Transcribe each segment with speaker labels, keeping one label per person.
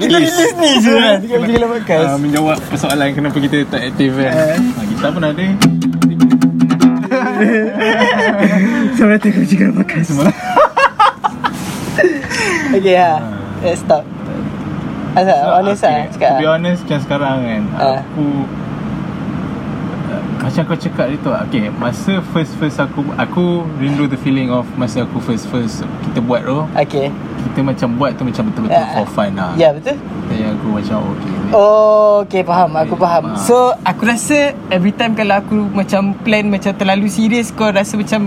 Speaker 1: Kita release ni je kan? Dekat Gila
Speaker 2: uh,
Speaker 1: Podcast.
Speaker 2: Menjawab persoalan kenapa kita tak aktif kan. Uh, kita pun ada.
Speaker 1: Sama tengok Gila Podcast.
Speaker 2: Semua.
Speaker 1: Okay ha Let's stop Asal honest lah Cakap.
Speaker 2: To be
Speaker 1: lah
Speaker 2: honest macam sekarang kan
Speaker 1: Ah.
Speaker 2: Aku uh, Macam kau cakap itu Okay Masa first-first aku Aku rindu the feeling of Masa aku first-first Kita buat tu.
Speaker 1: Okay.
Speaker 2: Kita macam buat tu Macam betul-betul
Speaker 1: Ah.
Speaker 2: for fun lah.
Speaker 1: Ya betul.
Speaker 2: Yang aku macam okay
Speaker 1: Oh okay faham Aku
Speaker 2: Okay,
Speaker 1: faham.
Speaker 2: faham.
Speaker 1: So aku rasa Every time kalau aku Macam plan Macam terlalu serius Kau rasa macam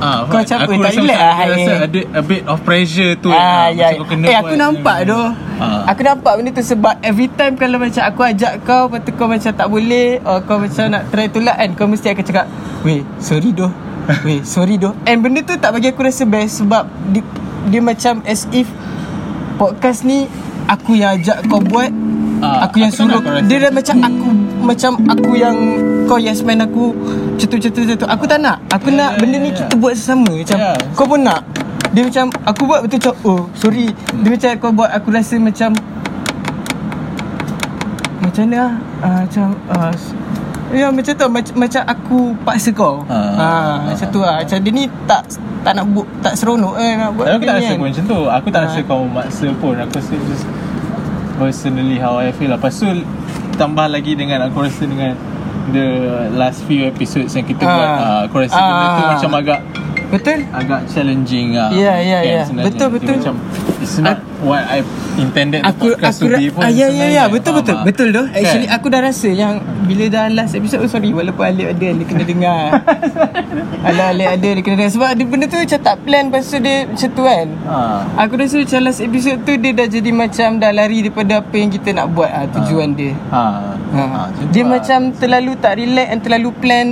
Speaker 2: Ah,
Speaker 1: Kau macam,
Speaker 2: aku
Speaker 1: eh, tak relax
Speaker 2: macam,
Speaker 1: lah,
Speaker 2: aku rasa ada a bit of pressure tu
Speaker 1: Ah,
Speaker 2: kan.
Speaker 1: ya.
Speaker 2: Macam kau kena
Speaker 1: Eh aku nampak tu
Speaker 2: Ah.
Speaker 1: Aku nampak benda tu sebab Every time kalau macam aku ajak kau Lepas tu kau macam tak boleh Or kau macam nak try tolak kan Kau mesti akan cakap Weh sorry doh Weh sorry doh And benda tu tak bagi aku rasa best Sebab dia, dia macam as if Podcast ni Aku yang ajak kau buat
Speaker 2: Ah,
Speaker 1: Aku yang suruh. Dia dah macam aku Macam aku yang Kau yes man aku Macam tu macam tu macam tu Aku tak nak Aku
Speaker 2: Ya,
Speaker 1: nak
Speaker 2: ya,
Speaker 1: benda ni
Speaker 2: ya.
Speaker 1: kita buat sesama Macam
Speaker 2: Ya.
Speaker 1: kau pun nak Dia macam Aku buat betul macam Oh sorry Dia macam kau buat Aku rasa macam Macam mana ah? Ah, Macam s- Ya macam tu macam, macam aku paksa kau
Speaker 2: Ah,
Speaker 1: ha,
Speaker 2: ah,
Speaker 1: Macam tu lah Macam dia ni tak Tak nak buat Tak seronok eh nak buat
Speaker 2: aku tak rasa
Speaker 1: kan.
Speaker 2: pun macam tu Aku tak
Speaker 1: Ah.
Speaker 2: rasa kau maksa pun Aku rasa just Personally how I feel lah Lepas tu Tambah lagi dengan Aku rasa dengan The last few episodes Yang kita
Speaker 1: Ah.
Speaker 2: buat uh, Aku rasa benda tu
Speaker 1: Ah.
Speaker 2: macam agak
Speaker 1: Betul
Speaker 2: Agak challenging lah
Speaker 1: Ya, ya,
Speaker 2: kan,
Speaker 1: ya.
Speaker 2: sebenarnya.
Speaker 1: Betul, betul.
Speaker 2: Macam It's not what I intended the
Speaker 1: aku
Speaker 2: podcast
Speaker 1: aku
Speaker 2: to
Speaker 1: ra-
Speaker 2: be pun
Speaker 1: ah, ya ya
Speaker 2: sebenarnya.
Speaker 1: ya betul
Speaker 2: Faham
Speaker 1: betul betul tu actually
Speaker 2: Kan?
Speaker 1: aku dah rasa yang bila dah last episode oh, sorry walaupun Alif ada dia kena dengar Alah Alif ada dia kena dengar sebab dia benda tu macam tak plan pasal dia macam tu kan
Speaker 2: Ah.
Speaker 1: Aku rasa macam last episode tu dia dah jadi macam dah lari daripada apa yang kita nak buat ah, tujuan dia.
Speaker 2: Ha.
Speaker 1: Ha.
Speaker 2: ha.
Speaker 1: Dia macam terlalu tak relax and terlalu plan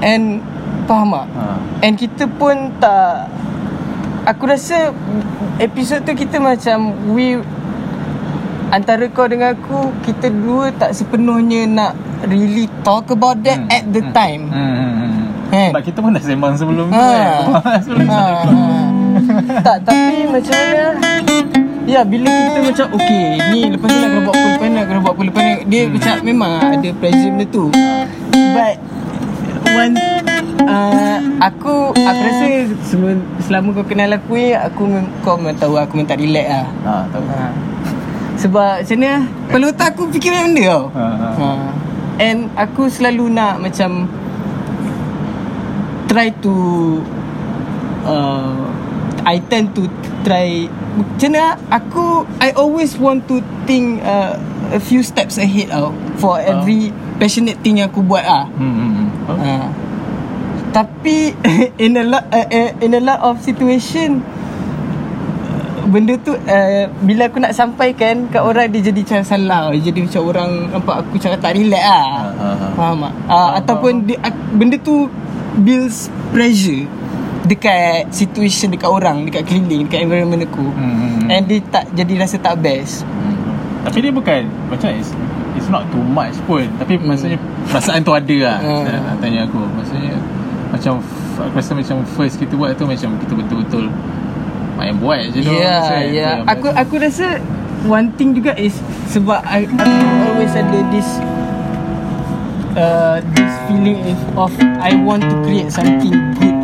Speaker 1: and faham tak?
Speaker 2: ha.
Speaker 1: And kita pun tak Aku rasa episod tu kita macam we antara kau dengan aku kita dua tak sepenuhnya nak really talk about that
Speaker 2: Hmm,
Speaker 1: at the
Speaker 2: hmm,
Speaker 1: time.
Speaker 2: Hmm, hmm, hmm.
Speaker 1: Kan?
Speaker 2: Sebab kita pun dah sembang sebelum tu
Speaker 1: Ha.
Speaker 2: kan. sebelum
Speaker 1: Ha, ha. tak tapi macam mana Ya bila kita macam Okay ni lepas ni nak kena buat apa Lepas ni nak kena buat apa Lepas ni Dia
Speaker 2: Hmm.
Speaker 1: macam memang ada pressure benda tu But One uh, Aku Aku rasa sel- Selama kau kenal aku ni Aku mem- Kau memang tahu Aku memang tak relax lah
Speaker 2: Ha, tahu.
Speaker 1: ha. Sebab macam ni Kepala otak aku fikir macam benda tau
Speaker 2: Ha, ha.
Speaker 1: ha. And aku selalu nak macam Try to uh, I tend to try Macam mana Aku I always want to think uh, A few steps ahead tau For every Passionate thing yang aku buat ah.
Speaker 2: Hmm, hmm, hmm. Oh.
Speaker 1: Ha. Tapi in a lot uh, uh, in a lot of situation uh, benda tu uh, bila aku nak sampaikan kat orang dia jadi macam salah. Dia jadi macam orang nampak aku macam tak relax ah.
Speaker 2: Ha, ha, ha.
Speaker 1: Faham tak? Uh,
Speaker 2: Faham,
Speaker 1: ataupun dia, ak- benda tu builds pressure dekat situation dekat orang, dekat keliling, dekat environment aku.
Speaker 2: Hmm.
Speaker 1: And dia tak jadi rasa tak best.
Speaker 2: Hmm. Tapi dia bukan Macam it's, it's not too much pun Tapi
Speaker 1: Hmm.
Speaker 2: maksudnya Perasaan tu ada lah
Speaker 1: Hmm.
Speaker 2: Tanya aku Maksudnya Macam Aku rasa macam First kita buat tu Macam kita betul-betul Main buat je tu
Speaker 1: ya.
Speaker 2: macam-
Speaker 1: Aku aku rasa one thing juga is sebab I, aku always ada this uh, this feeling of I want to create something good.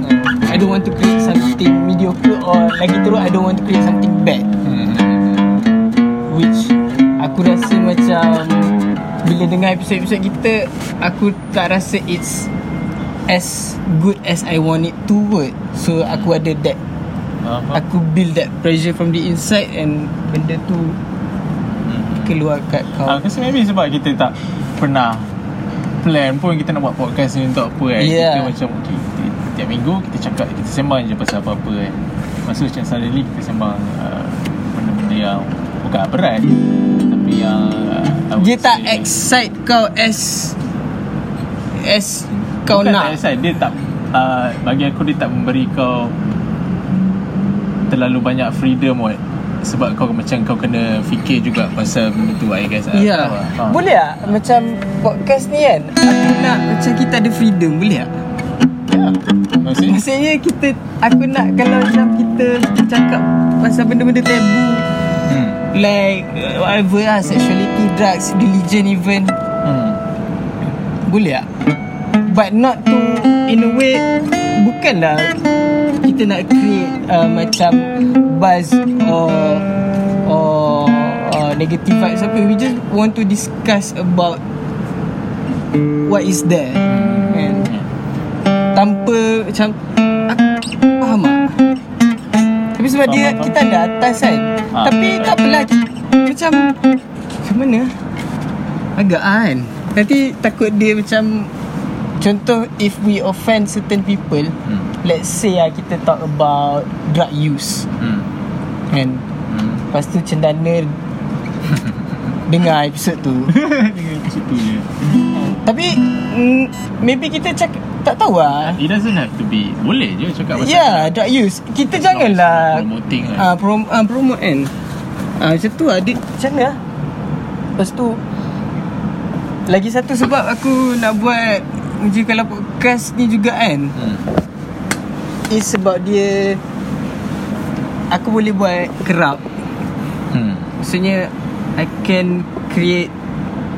Speaker 1: I don't want to create something mediocre or lagi teruk I don't want to create something bad.
Speaker 2: Hmm.
Speaker 1: Which aku rasa macam bila dengar episod-episod kita aku tak rasa it's as good as I want it to work. So aku ada that
Speaker 2: Faham?
Speaker 1: Aku build that pressure from the inside And benda tu
Speaker 2: Hmm.
Speaker 1: Keluar kat kau
Speaker 2: Aku rasa maybe sebab kita tak Pernah Plan pun kita nak buat podcast ni untuk apa kan
Speaker 1: Yeah.
Speaker 2: Kita macam okay, kita, Tiap minggu kita cakap Kita sembang je pasal apa-apa kan. Masa macam suddenly kita sembang uh, Benda-benda yang Bukan berat Tapi yang uh,
Speaker 1: Dia tak
Speaker 2: say-
Speaker 1: excite kau as As kau
Speaker 2: Bukan
Speaker 1: nak.
Speaker 2: tak excited, Dia tak uh, Bagi aku dia tak memberi kau Terlalu banyak freedom what. Sebab kau macam kau kena fikir juga pasal benda tu I guess
Speaker 1: Ya.
Speaker 2: Tahu tak? Ha.
Speaker 1: Boleh tak? Macam podcast ni kan? Aku nak macam kita ada freedom Boleh tak
Speaker 2: Ya. Maksudnya
Speaker 1: kita Aku nak kalau macam kita Cakap Pasal benda-benda tabu
Speaker 2: hmm.
Speaker 1: Like Whatever lah Sexuality Drugs Religion even
Speaker 2: hmm.
Speaker 1: Boleh tak? But not to In a way Bukanlah Kita nak create uh, Macam Buzz Or Or uh, Negative vibes apa We just want to discuss about What is there kan? Tanpa Macam aku, Faham tak? Tapi sebab
Speaker 2: Faham,
Speaker 1: dia
Speaker 2: faham.
Speaker 1: Kita ada atas kan
Speaker 2: Ah.
Speaker 1: Tapi tak apalah Macam Macam mana Agak kan Nanti takut dia macam Contoh If we offend certain people
Speaker 2: Hmm.
Speaker 1: Let's say lah Kita talk about Drug use
Speaker 2: Hmm.
Speaker 1: Kan
Speaker 2: Hmm.
Speaker 1: Lepas tu cendana Dengar episod tu
Speaker 2: Macam tu je
Speaker 1: Tapi mm, Maybe kita cakap Tak tahu lah.
Speaker 2: It doesn't have to be. Boleh je cakap pasal
Speaker 1: yeah, drug use Kita janganlah
Speaker 2: promoting kan.
Speaker 1: ah, prom, ah, Promote kan. Ah, Macam tu lah. Dia, Macam mana lah Lepas tu Lagi satu sebab aku nak buat Uji kalau podcast ni juga kan.
Speaker 2: Hmm.
Speaker 1: Is sebab dia Aku boleh buat kerap.
Speaker 2: Hmm.
Speaker 1: Maksudnya I can create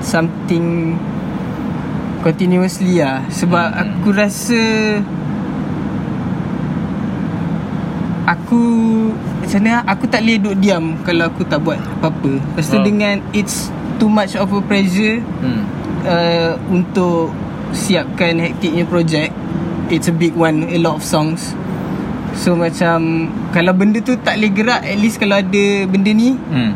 Speaker 1: Something Continuously lah Sebab
Speaker 2: Hmm.
Speaker 1: aku rasa Aku Macam mana Aku tak boleh duduk diam Kalau aku tak buat apa-apa Lepas tu
Speaker 2: Oh.
Speaker 1: dengan It's too much of a pressure
Speaker 2: Hmm.
Speaker 1: uh, Untuk Siapkan hektiknya projek It's a big one A lot of songs So macam Kalau benda tu tak boleh gerak At least kalau ada benda ni
Speaker 2: Hmm.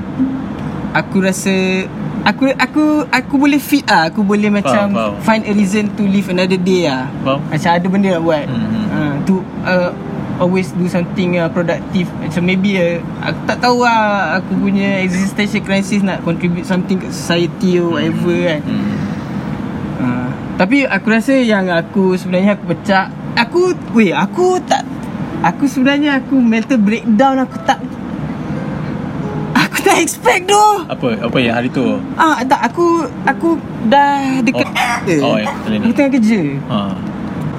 Speaker 1: Aku rasa Aku aku aku boleh fit ah. Aku boleh macam
Speaker 2: faham.
Speaker 1: find a reason to live another day ah.
Speaker 2: Faham.
Speaker 1: Macam ada benda nak buat.
Speaker 2: Hmm, hmm.
Speaker 1: Uh, to uh, always do something uh, productive. Macam maybe uh, aku tak tahu lah aku punya existential crisis nak contribute something ke society or whatever kan.
Speaker 2: Hmm.
Speaker 1: Uh, tapi aku rasa yang aku sebenarnya aku pecah Aku Weh aku tak Aku sebenarnya aku mental breakdown aku tak tak expect tu
Speaker 2: Apa? Apa yang hari tu?
Speaker 1: Ah tak aku aku dah dekat
Speaker 2: Oh. Oh, ya, ni.
Speaker 1: Aku tengah kerja.
Speaker 2: Ha.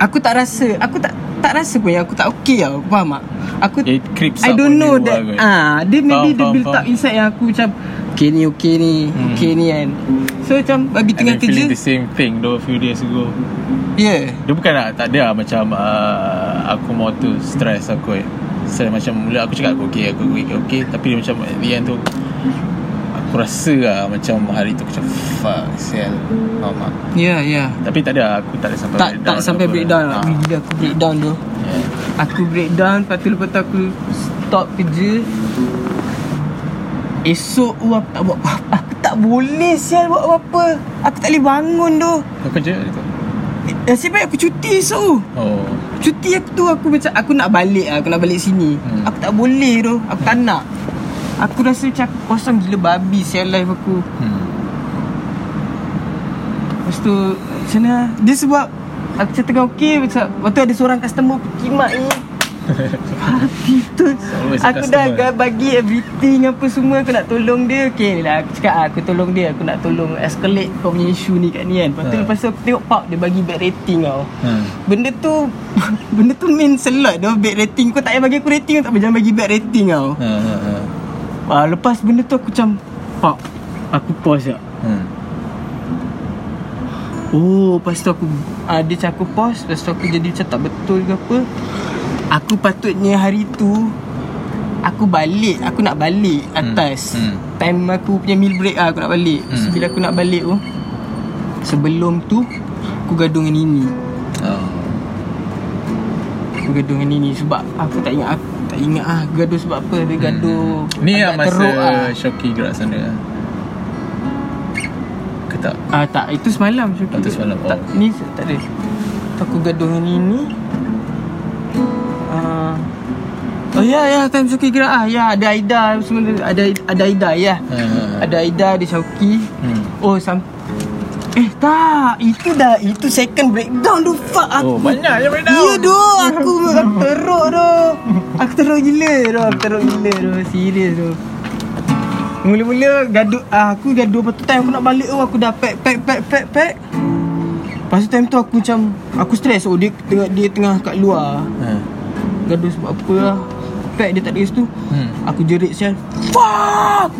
Speaker 1: Aku tak rasa, aku tak tak rasa pun yang aku tak okey tau. Faham tak? Aku
Speaker 2: It creeps
Speaker 1: I
Speaker 2: up
Speaker 1: don't
Speaker 2: on
Speaker 1: know that
Speaker 2: lah
Speaker 1: ah dia maybe
Speaker 2: Faham,
Speaker 1: dia
Speaker 2: faham,
Speaker 1: build up
Speaker 2: faham.
Speaker 1: inside yang aku macam okay ni okay ni,
Speaker 2: Hmm.
Speaker 1: okay ni kan. So macam babi
Speaker 2: I've
Speaker 1: tengah kerja.
Speaker 2: feeling the same thing though a few days ago.
Speaker 1: Yeah.
Speaker 2: Dia bukan nak tak ada lah macam uh, aku mau tu stress aku eh. Saya macam mula aku cakap aku okey, aku okey, okay, okay. Tapi dia macam end tu aku rasa lah macam hari tu macam fuck sial. Faham tak?
Speaker 1: Ya, yeah, ya. Yeah.
Speaker 2: Tapi tak ada aku tak ada sampai
Speaker 1: Tak tak sampai breakdown lah.
Speaker 2: Ha.
Speaker 1: Bila aku breakdown tu.
Speaker 2: Yeah.
Speaker 1: Aku breakdown Lepas tu lepas tu aku Stop kerja Esok tu aku tak buat apa-apa Aku tak boleh sial buat apa-apa Aku tak boleh bangun tu
Speaker 2: Kau kerja hari tu?
Speaker 1: Nasib baik aku cuti esok
Speaker 2: Oh.
Speaker 1: Cuti aku tu aku macam Aku nak balik lah Aku nak balik sini
Speaker 2: Hmm.
Speaker 1: Aku tak boleh tu Aku tak nak Aku rasa macam aku kosong gila babi sial life aku
Speaker 2: Hmm.
Speaker 1: Lepas tu Macam mana Dia sebab Aku macam tengah okey macam Lepas tu ada seorang customer Kimak ni Hati tu Aku dah
Speaker 2: customer.
Speaker 1: bagi everything Apa semua Aku nak tolong dia Okay lah Aku cakap ah, Aku tolong dia Aku nak tolong Escalate kau punya issue ni kat ni kan Lepas tu
Speaker 2: Ha.
Speaker 1: lepas tu aku tengok Pop dia bagi bad rating tau
Speaker 2: Hmm.
Speaker 1: Benda tu Benda tu mean selot tau Bad rating Kau tak payah bagi aku rating Tak apa jangan bagi bad rating tau
Speaker 2: Ha ha ha.
Speaker 1: Ah, Lepas benda tu aku macam Pop Aku pause tak
Speaker 2: Hmm.
Speaker 1: Oh, lepas tu aku uh, Dia macam aku pause Lepas tu aku jadi macam tak betul ke apa Aku patutnya hari tu Aku balik Aku nak balik atas
Speaker 2: Hmm, hmm.
Speaker 1: Time aku punya meal break lah Aku nak balik hmm.
Speaker 2: Hmm.
Speaker 1: Bila aku nak balik tu Sebelum tu Aku gaduh dengan Nini
Speaker 2: Oh.
Speaker 1: Aku gaduh dengan Nini Sebab aku tak ingat Aku tak ingat ah Gaduh sebab apa Dia gaduh
Speaker 2: Hmm. Ni
Speaker 1: agak
Speaker 2: masa
Speaker 1: teruk ah.
Speaker 2: Shoki gerak sana Ke tak?
Speaker 1: Ah tak, itu semalam
Speaker 2: Oh, itu semalam.
Speaker 1: Tak,
Speaker 2: Oh.
Speaker 1: ni tak ada. Aku gaduh dengan Nini. Ah. Oh ya ya time Syuki gerak ah. Ya ada Aida semua ada ada Aida ya.
Speaker 2: Ha, ha, ha.
Speaker 1: Ada Aida ada Syauki.
Speaker 2: Hmm.
Speaker 1: Oh sam Eh tak, itu dah itu second breakdown tu fuck aku.
Speaker 2: Oh, banyak je breakdown.
Speaker 1: Ya doh, aku teruk doh. Aku teruk gila doh, aku teruk gila doh, serius doh. Mula-mula gaduh ah, Aku gaduh Lepas tu time aku nak balik tu Aku dah pack pack pack pack pack Lepas tu time tu aku macam Aku stress Oh dia tengah, dia tengah kat luar
Speaker 2: Ha.
Speaker 1: Gaduh sebab apa lah Pack dia tak ada situ
Speaker 2: Hmm.
Speaker 1: Aku jerit sial Fuck?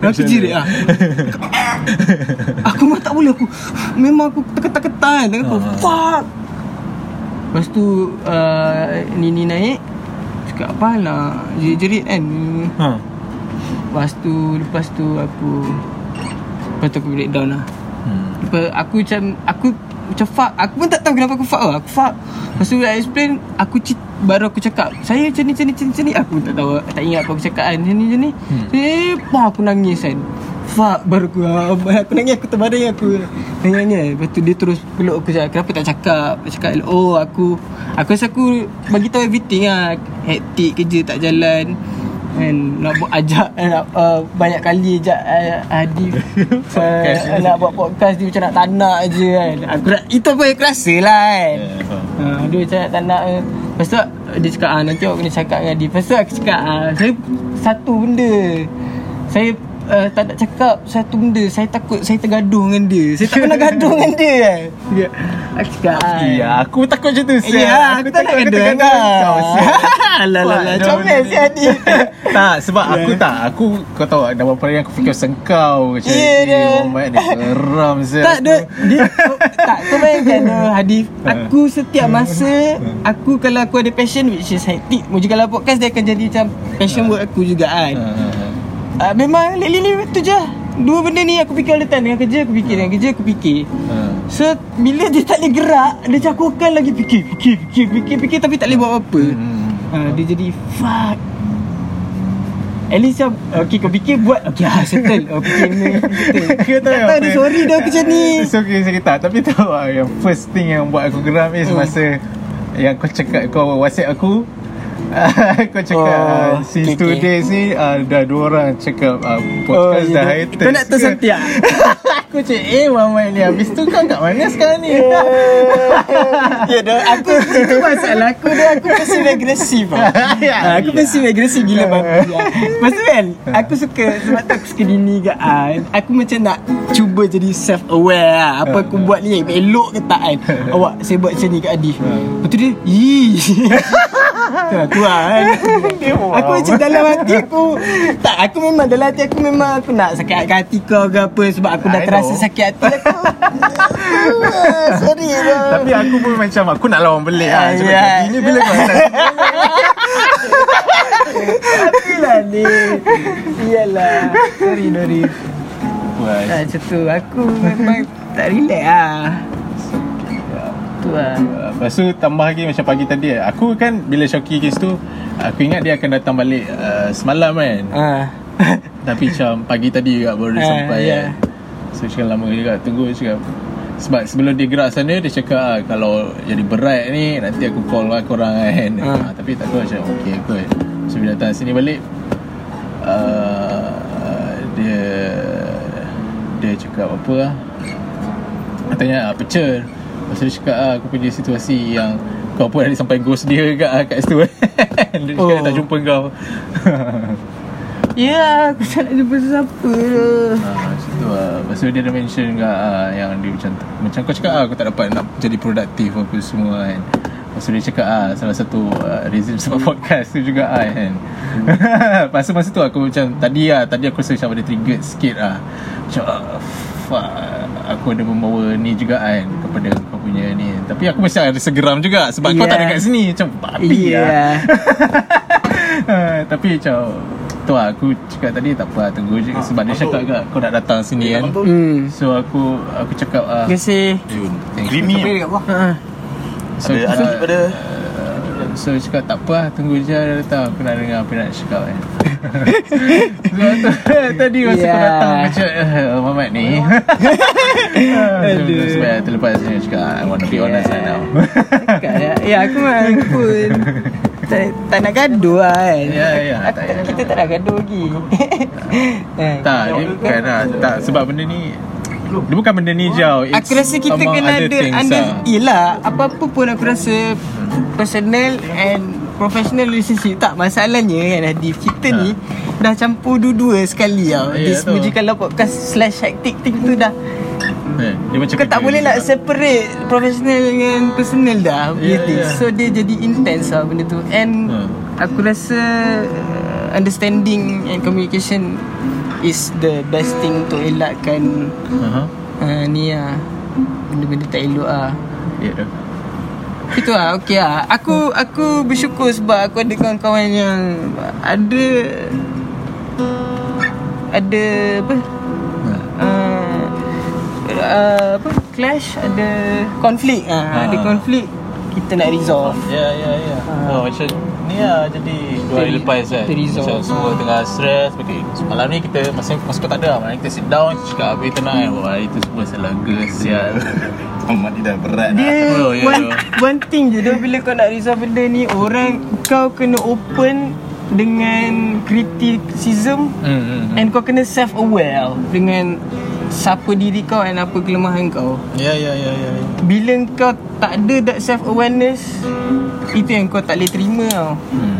Speaker 1: Aku jerit lah Aku memang tak boleh aku Memang aku terketar-ketar kan. Aku
Speaker 2: Ah.
Speaker 1: fuck. Lepas tu uh, Nini naik Cakap apa nak Jerit-jerit kan?
Speaker 2: Ha.
Speaker 1: Lepas tu Lepas tu aku Lepas tu aku breakdown lah.
Speaker 2: Hmm.
Speaker 1: Lepas aku macam Aku macam fuck Aku pun tak tahu kenapa aku fuck tau Aku fuck. Lepas tu I explain Aku cit, baru aku cakap Saya macam ni macam ni macam ni, ni. Aku tak tahu Tak ingat apa aku cakap kan Macam ni macam ni.
Speaker 2: Hmm.
Speaker 1: Eh Pah aku nangis kan. Fuck Baru aku Aku nangis aku terbaring aku. Nangis-nangis Lepas tu dia terus peluk aku cakap Kenapa tak cakap? Cakap Oh aku Aku rasa aku Bagi tahu everything lah. Hektik kerja tak jalan. Kan nak buat ajak nak, uh, banyak kali ajak uh, Hadi uh, nak buat podcast dia macam nak tak nak je kan. Aku, itu apa yang aku rasa lah kan.
Speaker 2: Ya, faham.
Speaker 1: uh, dia macam nak tak nak uh. Lepas tu dia cakap ah, nanti awak kena cakap dengan Hadi lepas tu aku cakap ah, saya satu benda. Saya uh, tak nak cakap satu benda saya takut saya tergaduh dengan dia saya tak pernah gaduh dengan dia kan dia, aku cakap ah,
Speaker 2: Ya, aku takut macam tu. sial.
Speaker 1: Ya, aku tak nak gaduh dengan
Speaker 2: kau.
Speaker 1: Alah, alah, alah.
Speaker 2: Wah,
Speaker 1: Comel si Hadi.
Speaker 2: tak, sebab aku tak. Aku, kau tahu, dah berapa hari aku fikir sengkau. Macam,
Speaker 1: Ya,
Speaker 2: eh,
Speaker 1: dah.
Speaker 2: orang baik dia geram. sial.
Speaker 1: Tak dia, dia tak kau bayangkan Hadif aku setiap masa aku kalau aku ada passion which is hectic Muji kalau podcast dia akan jadi macam passion buat aku juga kan. Uh, memang lately tu je. Dua benda ni aku fikir all the time dengan kerja aku fikir dengan kerja aku fikir.
Speaker 2: Ha.
Speaker 1: So bila dia tak boleh gerak Dia macam aku akan lagi fikir Fikir fikir fikir fikir Tapi tak boleh buat apa-apa
Speaker 2: Hmm.
Speaker 1: ha, Dia jadi Fuck At least macam Okay kau fikir buat Okay ah, settle Oh fikir ni.
Speaker 2: Kau tahu
Speaker 1: Tak tahu dia sorry dah macam ni
Speaker 2: It's okay saya kata Tapi tahu lah Yang first thing yang buat aku geram Is
Speaker 1: Hmm.
Speaker 2: masa Yang kau cakap Kau whatsapp aku Kau cakap
Speaker 1: Oh,
Speaker 2: oh, Since
Speaker 1: okay,
Speaker 2: two
Speaker 1: okay.
Speaker 2: ni uh, Dah dua orang cakap uh, Podcast
Speaker 1: ya
Speaker 2: dah haters
Speaker 1: Kau nak tersentiak
Speaker 2: Aku cakap Eh Muhammad ni Habis tu kau kat mana sekarang ni?
Speaker 1: Ya dah Aku Itu masalah aku dah Aku passive agresif lah
Speaker 2: Ya,
Speaker 1: Ah, Aku
Speaker 2: ya.
Speaker 1: passive agresif gila lah. Lepas tu kan Aku suka Sebab tu aku suka Dini ke kan Aku macam nak Cuba jadi self aware lah Apa aku buat ni Elok ke tak kan. Awak saya buat macam ni kat Adif Lepas tu dia Ih Tu lah, tu lah kan. Aku macam dalam hati aku. Tak aku memang Dalam hati aku memang Aku nak sakit hati kau ke apa Sebab aku dah
Speaker 2: I
Speaker 1: terasa
Speaker 2: know.
Speaker 1: sakit hati aku. Sorry lah
Speaker 2: Tapi aku pun macam Aku nak lawan belik lah
Speaker 1: Ah, ya.
Speaker 2: jadi ni bila kau nak
Speaker 1: Itulah ni. Iyalah. Sorry Nori
Speaker 2: Wah,
Speaker 1: Tak macam tu. Aku memang tak relax lah Tu lah
Speaker 2: Uh, Lepas tu tambah lagi macam pagi tadi Aku kan bila Shoki case tu Aku ingat dia akan datang balik uh, semalam kan
Speaker 1: Ah.
Speaker 2: Tapi macam pagi tadi juga baru dia
Speaker 1: Ah,
Speaker 2: sampai
Speaker 1: ya.
Speaker 2: kan So cakap lama juga tunggu cakap sebab sebelum dia gerak sana dia cakap ah, kalau jadi berat ni nanti aku call lah korang kan
Speaker 1: Ah.
Speaker 2: ah. Tapi tak tahu macam okey kot So bila datang sini balik uh, Dia Dia cakap apa lah Katanya ah, pecah Tu dia cakap ah, aku punya situasi yang Kau pun ada sampai ghost dia kat, ah, kat situ. Dia cakap
Speaker 1: Oh.
Speaker 2: dia tak jumpa kau.
Speaker 1: Ya Aku tak nak jumpa sesiapa
Speaker 2: Ah, macam tu lah Lepas tu dia dah mention juga ah, Yang dia macam Macam kau cakap ah, Aku tak dapat nak jadi produktif Apa semua kan. Lepas tu dia cakap ah, Salah satu ah, reason sebab podcast tu juga ah, kan. Lepas tu masa tu aku macam Tadi lah Tadi aku rasa macam ada triggered sikit lah Macam ah, Fuck Aku ada membawa ni juga kan Kepada Tapi aku masih ada segeram juga Sebab kau
Speaker 1: Yeah.
Speaker 2: tak ada kat sini. Macam babi
Speaker 1: Ya
Speaker 2: lah Ah, Tapi macam Tu lah aku cakap tadi tak apa tunggu je. Sebab dia cakap kat kau nak datang sini kan?
Speaker 1: Hmm.
Speaker 2: So aku aku cakap ah,
Speaker 1: Terima kasih.
Speaker 3: Jun
Speaker 2: Thank you.
Speaker 3: Creamy.
Speaker 1: Tapi
Speaker 3: lah
Speaker 1: Ah.
Speaker 2: So,
Speaker 3: Ada adik pada
Speaker 2: so dia cakap tak apa lah Tunggu je dia datang. Aku nak dengar apa nak cakap kan Sebab tu Tadi masa
Speaker 1: Ya.
Speaker 2: kau datang Macam eh, Muhammad ni.
Speaker 1: Aduh.
Speaker 2: Sebab terlepas dia cakap I want to be honest right now.
Speaker 1: Cakap ya, ya aku memang pun tak, tak nak gaduh lah kan.
Speaker 2: Ya, ya, tak
Speaker 1: tak. Kita tak nak gaduh lagi. Eh,
Speaker 2: Tak dia bukan lah. Tak sebab benda ni Dia bukan benda ni jauh It's
Speaker 1: Aku rasa kita kena ada under,
Speaker 2: lah.
Speaker 1: Yelah Apa-apa pun aku rasa Personal and Professional relationship Tak masalahnya kan Hadif Kita ni Dah campur dua-dua sekali tau
Speaker 2: Ha. Ya,
Speaker 1: This. Muji kalau podcast Slash hectic thing tu dah
Speaker 2: Eh, Dia macam
Speaker 1: Kau tak boleh nak separate Professional dengan personal dah yeah,
Speaker 2: ya.
Speaker 1: So dia jadi intense lah benda tu And
Speaker 2: Hmm.
Speaker 1: Aku rasa uh, Understanding and communication is the best thing untuk elakkan.
Speaker 2: Uh-huh.
Speaker 1: uh, ni lah benda-benda tak elok lah
Speaker 2: Ya dah
Speaker 1: itu lah okay lah Aku aku bersyukur sebab aku ada kawan-kawan yang Ada Ada apa? Uh, uh, Apa? Clash Ada Konflik uh,
Speaker 2: Ah.
Speaker 1: Ada konflik Kita nak resolve
Speaker 2: Ya ya ya
Speaker 1: Ah.
Speaker 2: oh, Macam ni lah Jadi Dua hari lepas kan
Speaker 1: terresolve.
Speaker 2: Macam semua tengah stress okay, Malam ni kita Masa, masa kau tak ada lah Malam ni kita sit down Cakap habis tenang kan Wah hari tu semua salah Sial
Speaker 3: Mat ni dah berat
Speaker 1: Dia
Speaker 2: Oh, ya,
Speaker 1: one,
Speaker 2: ya.
Speaker 1: one thing je dah Bila kau nak resolve benda ni Orang Kau kena open Dengan Criticism
Speaker 2: hmm, hmm, hmm.
Speaker 1: And kau kena self-aware Dengan Siapa diri kau And apa kelemahan kau
Speaker 2: Ya ya ya ya ya.
Speaker 1: Bila kau tak ada that self-awareness Itu yang kau tak boleh terima tau
Speaker 2: Hmm.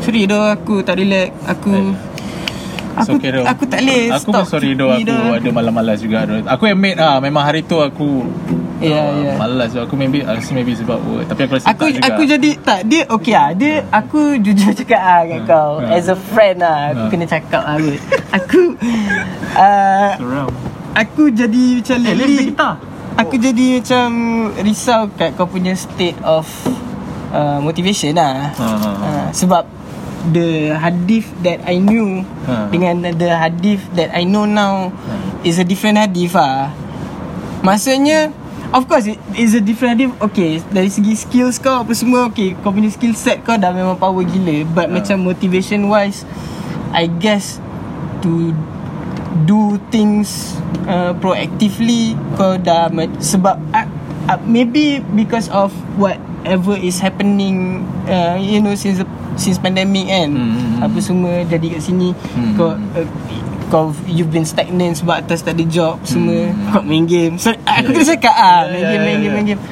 Speaker 1: Sorry dah aku tak relax Aku
Speaker 2: It's
Speaker 1: Aku,
Speaker 2: okay, Doh.
Speaker 1: aku tak boleh
Speaker 2: Aku
Speaker 1: stop
Speaker 2: pun sorry doh Aku ada malas-malas juga doh. Aku admit ah Memang hari tu aku
Speaker 1: Ya,
Speaker 2: ah,
Speaker 1: ya.
Speaker 2: Malas. Aku maybe Rasa maybe sebab work Tapi aku rasa
Speaker 1: Aku
Speaker 2: tak juga
Speaker 1: aku jadi tak dia okey ah dia aku jujur cakap ah dengan kau
Speaker 2: Ha.
Speaker 1: as a friend ah aku
Speaker 2: Ha.
Speaker 1: kena cakap ah kot. Aku uh, aku jadi macam
Speaker 2: Eh,
Speaker 1: lately
Speaker 2: kita.
Speaker 1: Aku jadi macam risau kat kau punya state of uh, motivation lah.
Speaker 2: Ha.
Speaker 1: Uh, sebab the hadith that I knew
Speaker 2: Ha.
Speaker 1: dengan the hadith that I know now is a different hadith ah. Maksudnya Of course it is a different hadith Okay Dari segi skills kau Apa semua Okay Kau punya skill set kau Dah memang power gila But macam motivation wise I guess To Do things uh, Proactively Kau dah ma- Sebab uh, uh, Maybe because of Whatever is happening uh, You know Since the, Since pandemic kan
Speaker 2: Hmm, hmm, hmm.
Speaker 1: Apa semua Jadi kat sini
Speaker 2: Hmm.
Speaker 1: Kau uh, kau you've been stagnant sebab atas tak ada job semua
Speaker 2: Hmm.
Speaker 1: kau main game so aku
Speaker 2: Yeah.
Speaker 1: kena cakap ah
Speaker 2: Yeah,
Speaker 1: main
Speaker 2: yeah,
Speaker 1: game main
Speaker 2: yeah,
Speaker 1: game main game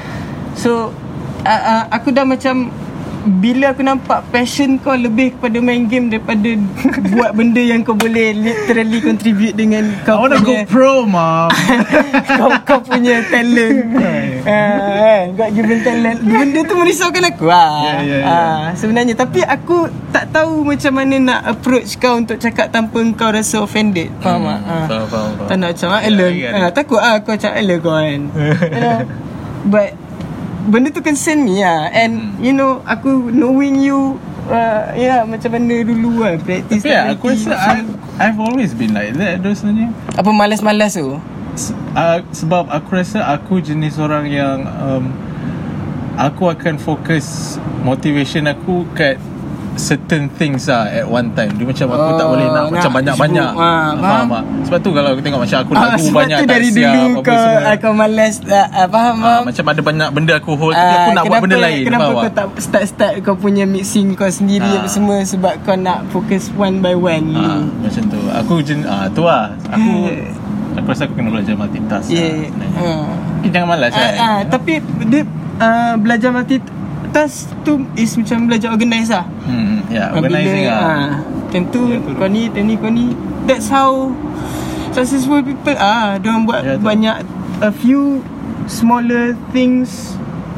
Speaker 1: so uh, uh, aku dah macam bila aku nampak passion kau lebih kepada main game daripada buat benda yang kau boleh literally contribute dengan
Speaker 2: I
Speaker 1: kau
Speaker 2: wanna go
Speaker 1: punya
Speaker 2: pro mom
Speaker 1: kau, kau punya talent. Uh, kan God given talent. Benda tu merisaukan aku lah
Speaker 2: Ya, ya, ya.
Speaker 1: Ah, Sebenarnya. Tapi aku tak tahu macam mana nak approach kau Untuk cakap tanpa kau rasa offended. Faham tak? Ah.
Speaker 2: Faham faham faham.
Speaker 1: Tak nak macam ah,
Speaker 2: Ya,
Speaker 1: Ellen
Speaker 2: ya,
Speaker 1: ah, Takut ah kau macam Ellen kau kan You know? But Benda tu concern me lah. And
Speaker 2: Hmm.
Speaker 1: you know Aku knowing you uh, Ya yeah, macam mana dulu kan Practice
Speaker 2: Tapi ya, aku rasa I've, I've always been like that Doh sebenarnya.
Speaker 1: Apa malas-malas tu?
Speaker 2: Se- uh, Sebab aku rasa Aku jenis orang yang um, Aku akan fokus Motivation aku Kat Certain things lah At one time Dia macam aku tak
Speaker 1: Oh,
Speaker 2: boleh nak
Speaker 1: nak
Speaker 2: Macam banyak-banyak
Speaker 1: sibuk. Ah, faham.
Speaker 2: tak? Sebab tu kalau aku tengok Macam aku
Speaker 1: Ah,
Speaker 2: lagu
Speaker 1: sebab
Speaker 2: banyak tak
Speaker 1: dari
Speaker 2: siap
Speaker 1: dulu
Speaker 2: apa
Speaker 1: kau
Speaker 2: semua.
Speaker 1: Kau malas uh, uh, Faham
Speaker 2: Ah,
Speaker 1: faham
Speaker 2: Macam ada banyak benda aku hold
Speaker 1: Ah,
Speaker 2: aku nak buat benda lain
Speaker 1: Kenapa
Speaker 2: faham
Speaker 1: kau
Speaker 2: tak?
Speaker 1: tak start-start kau punya mixing kau sendiri apa semua Sebab kau nak fokus one by one dulu
Speaker 2: macam tu Aku jen, ah, tu lah Aku Aku rasa aku kena belajar multitask
Speaker 1: Ya
Speaker 2: lah.
Speaker 1: Ah.
Speaker 2: Tapi jangan malas
Speaker 1: Ah,
Speaker 2: kan
Speaker 1: ah, Tapi dia uh, belajar multitask tu is macam belajar organize lah
Speaker 2: hmm, Ya
Speaker 1: Ah,
Speaker 2: Organising
Speaker 1: bila,
Speaker 2: lah
Speaker 1: ah, Tentu
Speaker 2: Ya, tu.
Speaker 1: kau ni, kau ni, kau ni That's how Successful people ah, Diorang buat
Speaker 2: Ya, tu.
Speaker 1: banyak A few Smaller things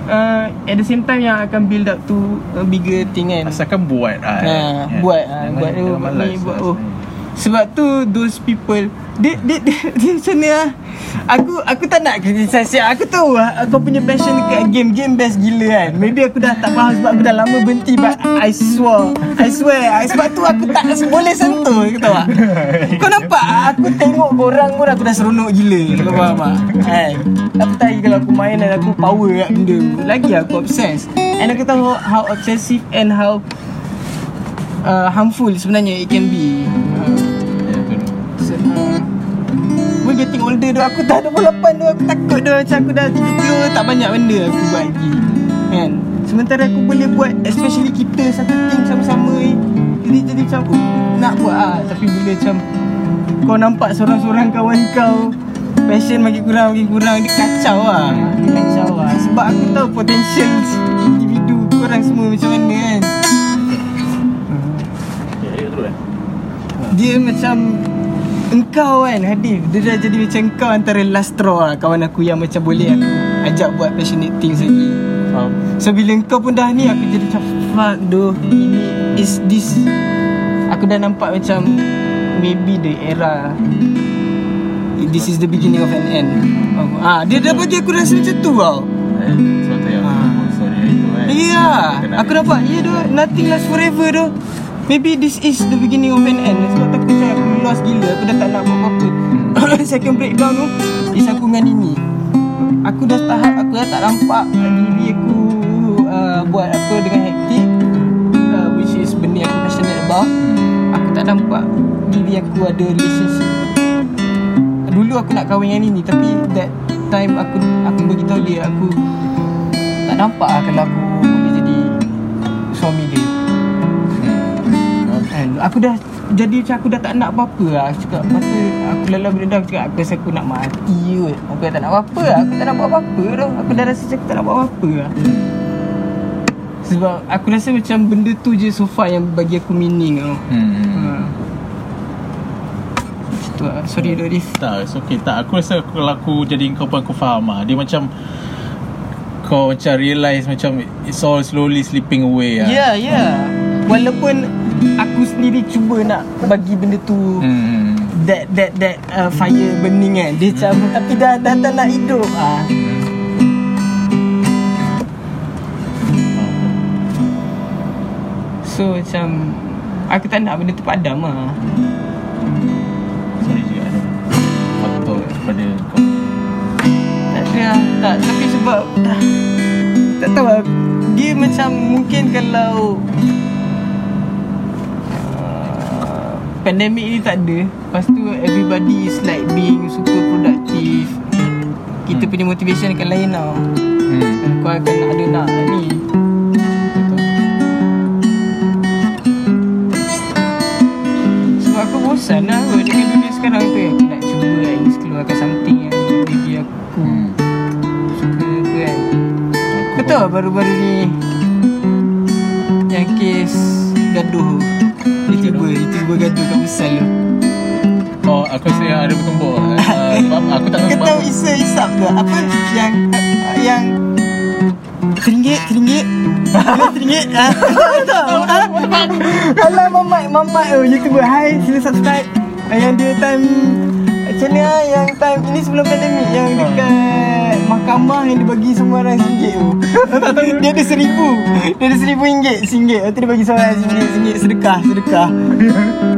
Speaker 1: uh, At the same time Yang akan build up to A bigger thing kan
Speaker 2: Asalkan buat lah
Speaker 1: Ha,
Speaker 2: kan.
Speaker 1: buat ah,
Speaker 2: Jangan-
Speaker 1: buat tu
Speaker 2: jangan
Speaker 1: buat
Speaker 2: malas
Speaker 1: ni buat
Speaker 2: lah
Speaker 1: oh.
Speaker 2: sebenarnya.
Speaker 1: Sebab tu those people dia, dia macam ni lah. Aku aku tak nak kritisasi. Aku tahu lah kau punya passion dekat game game best gila kan. Maybe aku dah tak faham sebab aku dah lama berhenti but I swear. I swear. Sebab tu aku tak boleh sentuh kau tahu tak? Kau nampak aku tengok korang pun aku dah seronok gila. Kau faham tak? Kan? Tapi tadi kalau aku main dan aku power kat benda lagi aku obsessed. And aku tahu how obsessive and how uh, harmful sebenarnya it can be. Uh, uh, getting older tu Aku dah 28 tu Aku takut tu Macam aku dah 30 Tak banyak benda aku buat lagi Kan? Sementara aku boleh buat Especially kita Satu team sama-sama ni Jadi jadi macam oh, Nak buat ah Tapi bila macam Kau nampak seorang-seorang kawan kau Passion makin kurang Makin kurang Dia kacau lah Dia kacau lah Sebab aku tahu Potential Individu Korang semua macam mana kan Dia macam Engkau kan Hadif Dia dah jadi macam kau Antara last straw lah Kawan aku yang macam boleh aku Ajak buat passionate things lagi.
Speaker 2: Faham.
Speaker 1: So bila engkau pun dah ni Aku jadi macam Fuck doh Ini Is this. Aku dah nampak macam Maybe the era This is the beginning of an end. Ah, Dia dah bagi aku rasa macam tu tau.
Speaker 2: Eh, Sebab tu yang
Speaker 1: Ah.
Speaker 2: aku sorry itu kan
Speaker 1: Ya Aku nampak Ya tu Nothing lasts forever tu Maybe this is the beginning of an end. Sebab aku macam Aku lost gila Aku dah tak nak buat apa-apa. Second breakdown tu Is aku dengan ini Aku dah tahap Aku dah tak nampak Diri aku uh, Buat apa dengan hektik uh, Which is benda aku passionate about Aku tak nampak Diri aku ada relationship. Dulu aku nak kahwin dengan ini Tapi that time aku Aku beritahu dia Aku tak nampak lah kalau aku boleh jadi suami dia aku dah jadi macam aku dah tak nak apa-apa lah Aku cakap Lepas tu aku lelah benda dah Aku cakap aku rasa aku nak mati kot Aku dah tak nak apa-apa lah Aku tak nak buat apa-apa tau Aku dah rasa macam aku tak nak buat apa-apa lah Sebab aku rasa macam benda tu je so far yang bagi aku meaning tau
Speaker 2: Hmm.
Speaker 1: ha. Macam tu lah Sorry Dorif
Speaker 2: Tak, it's okay. Tak, aku rasa aku, kalau aku jadi kau pun aku faham lah. Dia macam kau macam realise macam it's all slowly slipping away lah.
Speaker 1: Yeah, yeah. Walaupun aku sendiri cuba nak bagi benda tu
Speaker 2: Hmm.
Speaker 1: that that that uh, fire burning kan. Dia macam tapi dah dah tak nak hidup. Ah. So macam aku tak nak benda tu padam ah.
Speaker 2: Sorry juga ada faktor pada kau.
Speaker 1: tak ada lah tak tapi sebab dah tak tahu lah dia macam mungkin kalau pandemik ni tak ada. Lepas tu everybody is like being super productive. Kita punya motivation akan lain tau.
Speaker 2: Hmm.
Speaker 1: Kau akan ada nak ni.
Speaker 2: Betul.
Speaker 1: Sebab aku bosan lah kot Dengan dunia sekarang tu. Aku nak cuba at least keluarkan something Yang maybe aku
Speaker 2: Hmm.
Speaker 1: suka ke kan.
Speaker 2: Aku
Speaker 1: Kau tahu baru-baru ni? Yang kes gaduh YouTuber YouTuber gaduh kat Busal tu
Speaker 2: Oh, aku rasa yang ada bertumbuk. Uh, sebab aku tak tahu
Speaker 1: Kau tahu Isa Isap ke? Apa yang Yang Kena teringgit? Ah. Tahu ah. Alah mamat Mamat tu YouTuber. Hai sila subscribe. Yang dia time ah Yang time Ini sebelum pandemik Yang dekat Mahkamah Yang dia bagi semua orang RM1 tu. Dia ada seribu. Dia ada seribu ringgit RM1 Lepas tu dia bagi semua orang RM1 RM1 Sedekah Sedekah.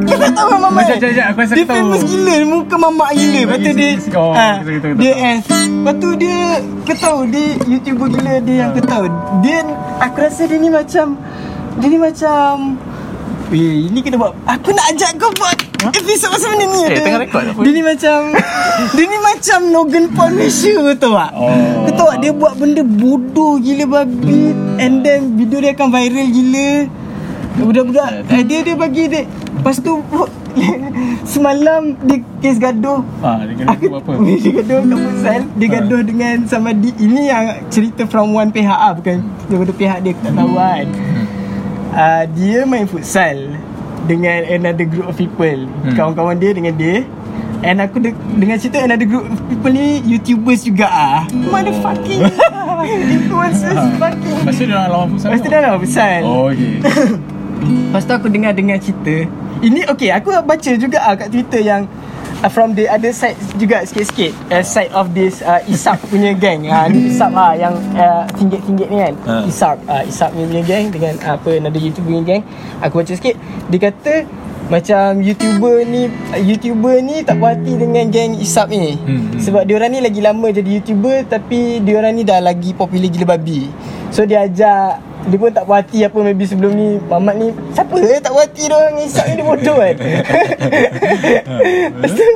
Speaker 1: Kau tak tahu kan mamat
Speaker 2: Sekejap, sekejap, aku rasa
Speaker 1: Dia
Speaker 2: tahu.
Speaker 1: famous gila. Muka mamak gila. Lepas tu dia
Speaker 2: Oh,
Speaker 1: ah,
Speaker 2: betul.
Speaker 1: Dia as Lepas tu dia Kau tahu Dia YouTuber gila Dia yang kau tahu Dia Aku rasa dia ni macam Dia ni macam Weh ini kena buat Aku nak ajak kau buat Episod pasal benda ni
Speaker 2: Eh,
Speaker 1: ada.
Speaker 2: tengah record apa?
Speaker 1: Dia ni macam Dia ni macam Logan Paul Malaysia tahu tak
Speaker 2: Oh.
Speaker 1: Kau tahu tak Dia buat benda bodoh gila babi And then Video dia akan viral gila Budak-budak eh, Dia dia bagi dia Lepas tu Semalam Dia kes gaduh
Speaker 2: Ah, dia buat apa?
Speaker 1: Dia gaduh kat Futsal Dia
Speaker 2: Ha.
Speaker 1: gaduh dengan sama di Ini yang cerita from one pihak ah Bukan daripada pihak dia aku tak tahu kan uh, Dia main futsal Dengan another group of people.
Speaker 2: Hmm.
Speaker 1: Kawan-kawan dia dengan dia. And aku de- dengan cerita another group of people ni YouTubers juga ah. Motherfucking Influencers fucking.
Speaker 2: Lepas tu dia orang lawan futsal
Speaker 1: Lepas tu
Speaker 2: tu?
Speaker 1: dah lah futsal.
Speaker 2: Oh, okay.
Speaker 1: Lepas tu aku dengar-dengar cerita. Ini okay aku baca juga ah kat Twitter yang uh, From the other side juga sikit-sikit. Uh, Side of this uh, Isap punya gang. Uh, Ni Isap ah yang uh, Singgit-singgit ni kan.
Speaker 2: Ha.
Speaker 1: Isap uh, Isap punya gang Dengan uh, apa Another YouTuber punya gang. Aku baca sikit. Dia kata macam YouTuber ni YouTuber ni tak puas hati dengan geng Isap ni.
Speaker 2: Hmm, hmm.
Speaker 1: Sebab diorang ni lagi lama jadi YouTuber Tapi diorang ni dah lagi popular gila babi. So dia ajak Dia pun tak puas hati apa Maybe sebelum ni Mamat ni Siapa eh tak puas hati diorang Isap ni dia bodoh kan Lepas tu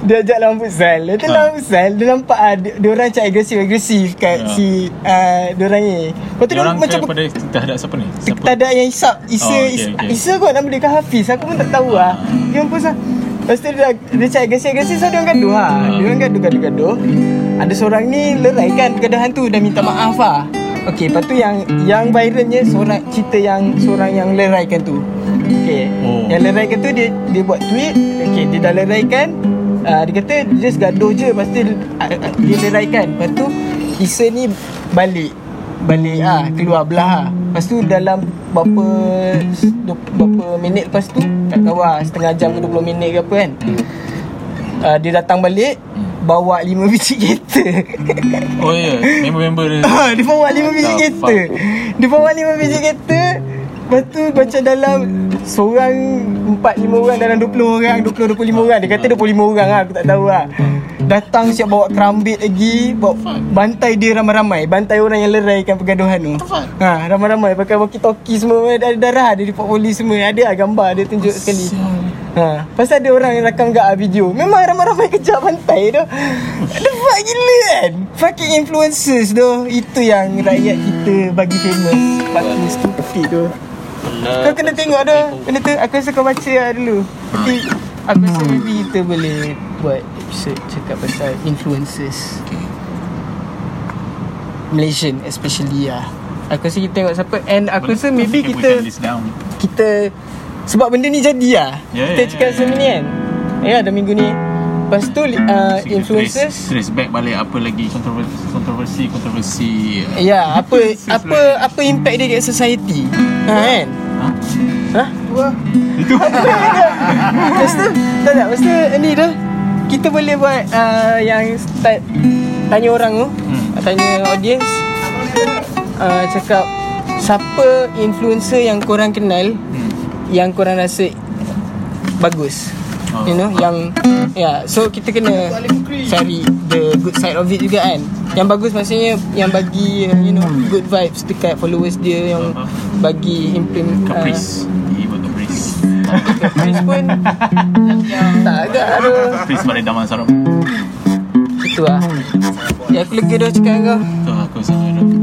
Speaker 1: Dia ajak lawan futsal Lepas tu
Speaker 2: Ha.
Speaker 1: lawan futsal Dia nampak ah, dia, diorang macam agresif-agresif Kat
Speaker 2: Ha.
Speaker 1: si uh, Diorang ni Lepas tu
Speaker 2: Dia orang
Speaker 1: dia macam
Speaker 2: pada terhadap siapa ni? Siapa?
Speaker 1: tak ada yang Isap Isa,
Speaker 2: Oh, okay,
Speaker 1: okay,
Speaker 2: okay.
Speaker 1: Isa kot nama dia kan Hafiz Aku pun tak tahu lah Dia pun sah Lepas tu dia, dia cakap agresif-agresif So dia orang gaduh ha. Dia orang gaduh-gaduh-gaduh Ada seorang ni lerai kan Pergaduhan tu Dan minta maaf lah Okay lepas tu yang Yang viralnya Seorang cerita yang Seorang yang leraikan tu Okay
Speaker 2: Oh.
Speaker 1: Yang leraikan tu dia Dia buat tweet Okay dia dah leraikan uh, Dia kata Just gaduh je Lepas tu dia, uh, dia leraikan Lepas tu Isa ni balik balik ah keluar belah ah. Lepas tu dalam berapa berapa minit lepas tu tak tahu lah setengah jam ke 20 minit ke apa kan. Uh, dia datang balik bawa 5 biji kereta.
Speaker 2: Oh ya Member-member dia
Speaker 1: Ah, dia bawa 5 biji
Speaker 2: The
Speaker 1: kereta. Dia bawa 5 biji kereta. Lepas tu macam dalam Seorang 4-5 orang dalam 20 orang 20-25 orang. Dia kata 25 orang lah Aku tak tahu lah. Datang siap bawa kerambit lagi bawa Bantai dia ramai-ramai. Bantai orang yang leraikan pergaduhan tu. Ha, Ramai-ramai. Pakai walkie-talkie semua Ada darah ada di polis semua. Ada lah gambar dia tunjuk sekali. Ha, pasal ada orang yang rakam kat video. Memang ramai-ramai kejar pantai tu. The fuck gila kan? Fucking influencers tu. Itu yang rakyat kita bagi famous. Fucking stupid tu Kau kena tengok tu Benda tu Aku rasa kau baca lah dulu. Nanti Aku rasa maybe kita boleh Buat episode cakap pasal influencers. Malaysian especially lah. Aku rasa kita tengok siapa. And aku rasa maybe kita kita sebab benda ni jadi lah.
Speaker 2: Ya,
Speaker 1: kita
Speaker 2: ya,
Speaker 1: cakap
Speaker 2: ya,
Speaker 1: selama ni kan. Ya, dah minggu ni. Lepas tu uh,
Speaker 2: So,
Speaker 1: influencers.
Speaker 2: Trace, trace back balik apa lagi? Kontroversi kontroversi kontroversi
Speaker 1: Ya, apa apa apa impact dia kat society. Ha kan?
Speaker 2: ha?
Speaker 1: Ha?
Speaker 2: itu.
Speaker 1: Lepas tu Tak tak. Lepas tu ni tu. Kita boleh buat uh, Yang start Tanya orang tu.
Speaker 2: Hmm.
Speaker 1: Tanya audience. Uh, Cakap Siapa influencer yang korang kenal
Speaker 2: Hmm.
Speaker 1: Yang korang rasa Bagus
Speaker 2: Oh.
Speaker 1: You know Yang Ya yeah, So kita kena Cari The good side of it juga kan. Yang bagus maksudnya Yang bagi uh, You know Good vibes Dekat followers dia Yang
Speaker 2: Uh-huh.
Speaker 1: Bagi implement uh,
Speaker 2: Caprice Ibu Caprice.
Speaker 1: Caprice pun Tak agak aduh
Speaker 2: Caprice balik Daman Saram
Speaker 1: Itu lah. Ya aku lega dah cakap kau.
Speaker 2: Tu aku sama tu.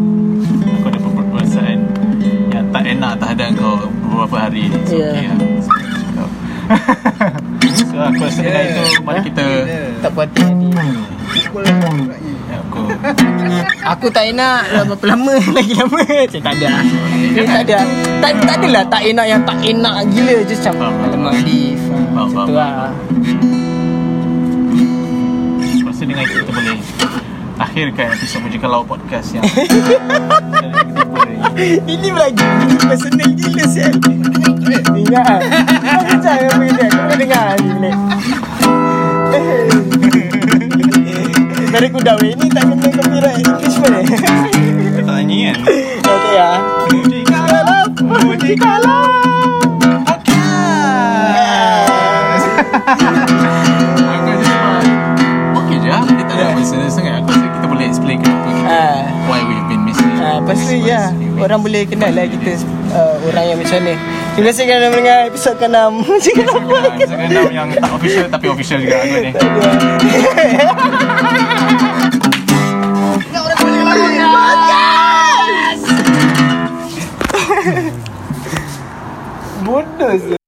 Speaker 2: Aku ada beberapa perasaan Yang tak enak terhadap kau Beberapa hari. Ni So
Speaker 1: Ya.
Speaker 2: okay lah aku rasa dengan itu Mari kita
Speaker 1: Tak puas hati. Nanti
Speaker 2: ya, Aku
Speaker 1: Aku tak enak berapa lama Lagi lama. Macam tak ada. Dia tak ada. Tak, tak adalah tak enak yang tak enak gila Just macam. Alamak Alif.
Speaker 2: Faham,
Speaker 1: Macam tu lah.
Speaker 2: Aku rasa dengan itu kita boleh Akhirkan episod Mujika Laut Podcast yang.
Speaker 1: Ini lagi Ini personal gila sial. Ingat lah Kau bincang apa dia? Kau dengar ni Black Dari kuda weh Ni tak kena copyright infringement eh.
Speaker 3: Tak nyanyi kan?
Speaker 1: Okay ya
Speaker 3: Mujika
Speaker 1: Mujika Ya Orang boleh kenal lah kita uh, Orang yang macam mana. Terima kasih kerana mendengar episod ke-6 Cakap apa
Speaker 2: Episod ke-enam yang tak official Tapi official juga aku ni.
Speaker 1: Bodoh